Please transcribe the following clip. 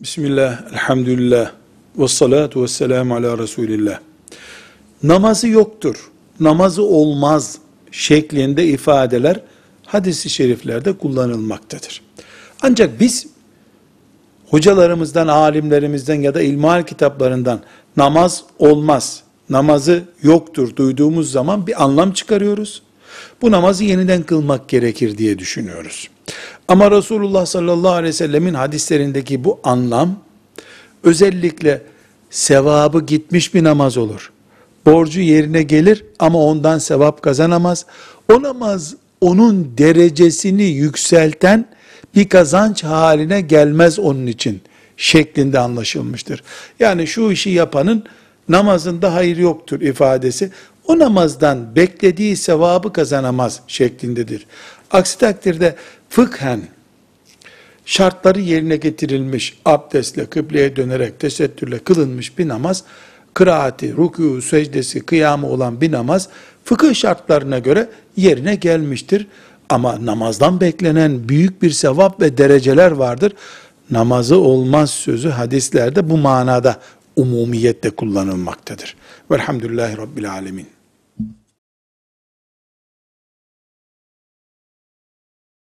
Bismillah, elhamdülillah, ve salatu ve selamu ala Resulillah. Namazı yoktur, namazı olmaz şeklinde ifadeler hadisi şeriflerde kullanılmaktadır. Ancak biz hocalarımızdan, alimlerimizden ya da ilmihal kitaplarından namaz olmaz, namazı yoktur duyduğumuz zaman bir anlam çıkarıyoruz. Bu namazı yeniden kılmak gerekir diye düşünüyoruz. Ama Resulullah sallallahu aleyhi ve sellemin hadislerindeki bu anlam özellikle sevabı gitmiş bir namaz olur. Borcu yerine gelir ama ondan sevap kazanamaz. O namaz onun derecesini yükselten bir kazanç haline gelmez onun için şeklinde anlaşılmıştır. Yani şu işi yapanın namazında hayır yoktur ifadesi o namazdan beklediği sevabı kazanamaz şeklindedir. Aksi takdirde fıkhen şartları yerine getirilmiş abdestle, kıbleye dönerek, tesettürle kılınmış bir namaz, kıraati, rükû, secdesi, kıyamı olan bir namaz, fıkıh şartlarına göre yerine gelmiştir. Ama namazdan beklenen büyük bir sevap ve dereceler vardır. Namazı olmaz sözü hadislerde bu manada umumiyetle kullanılmaktadır. Velhamdülillahi Rabbil Alemin.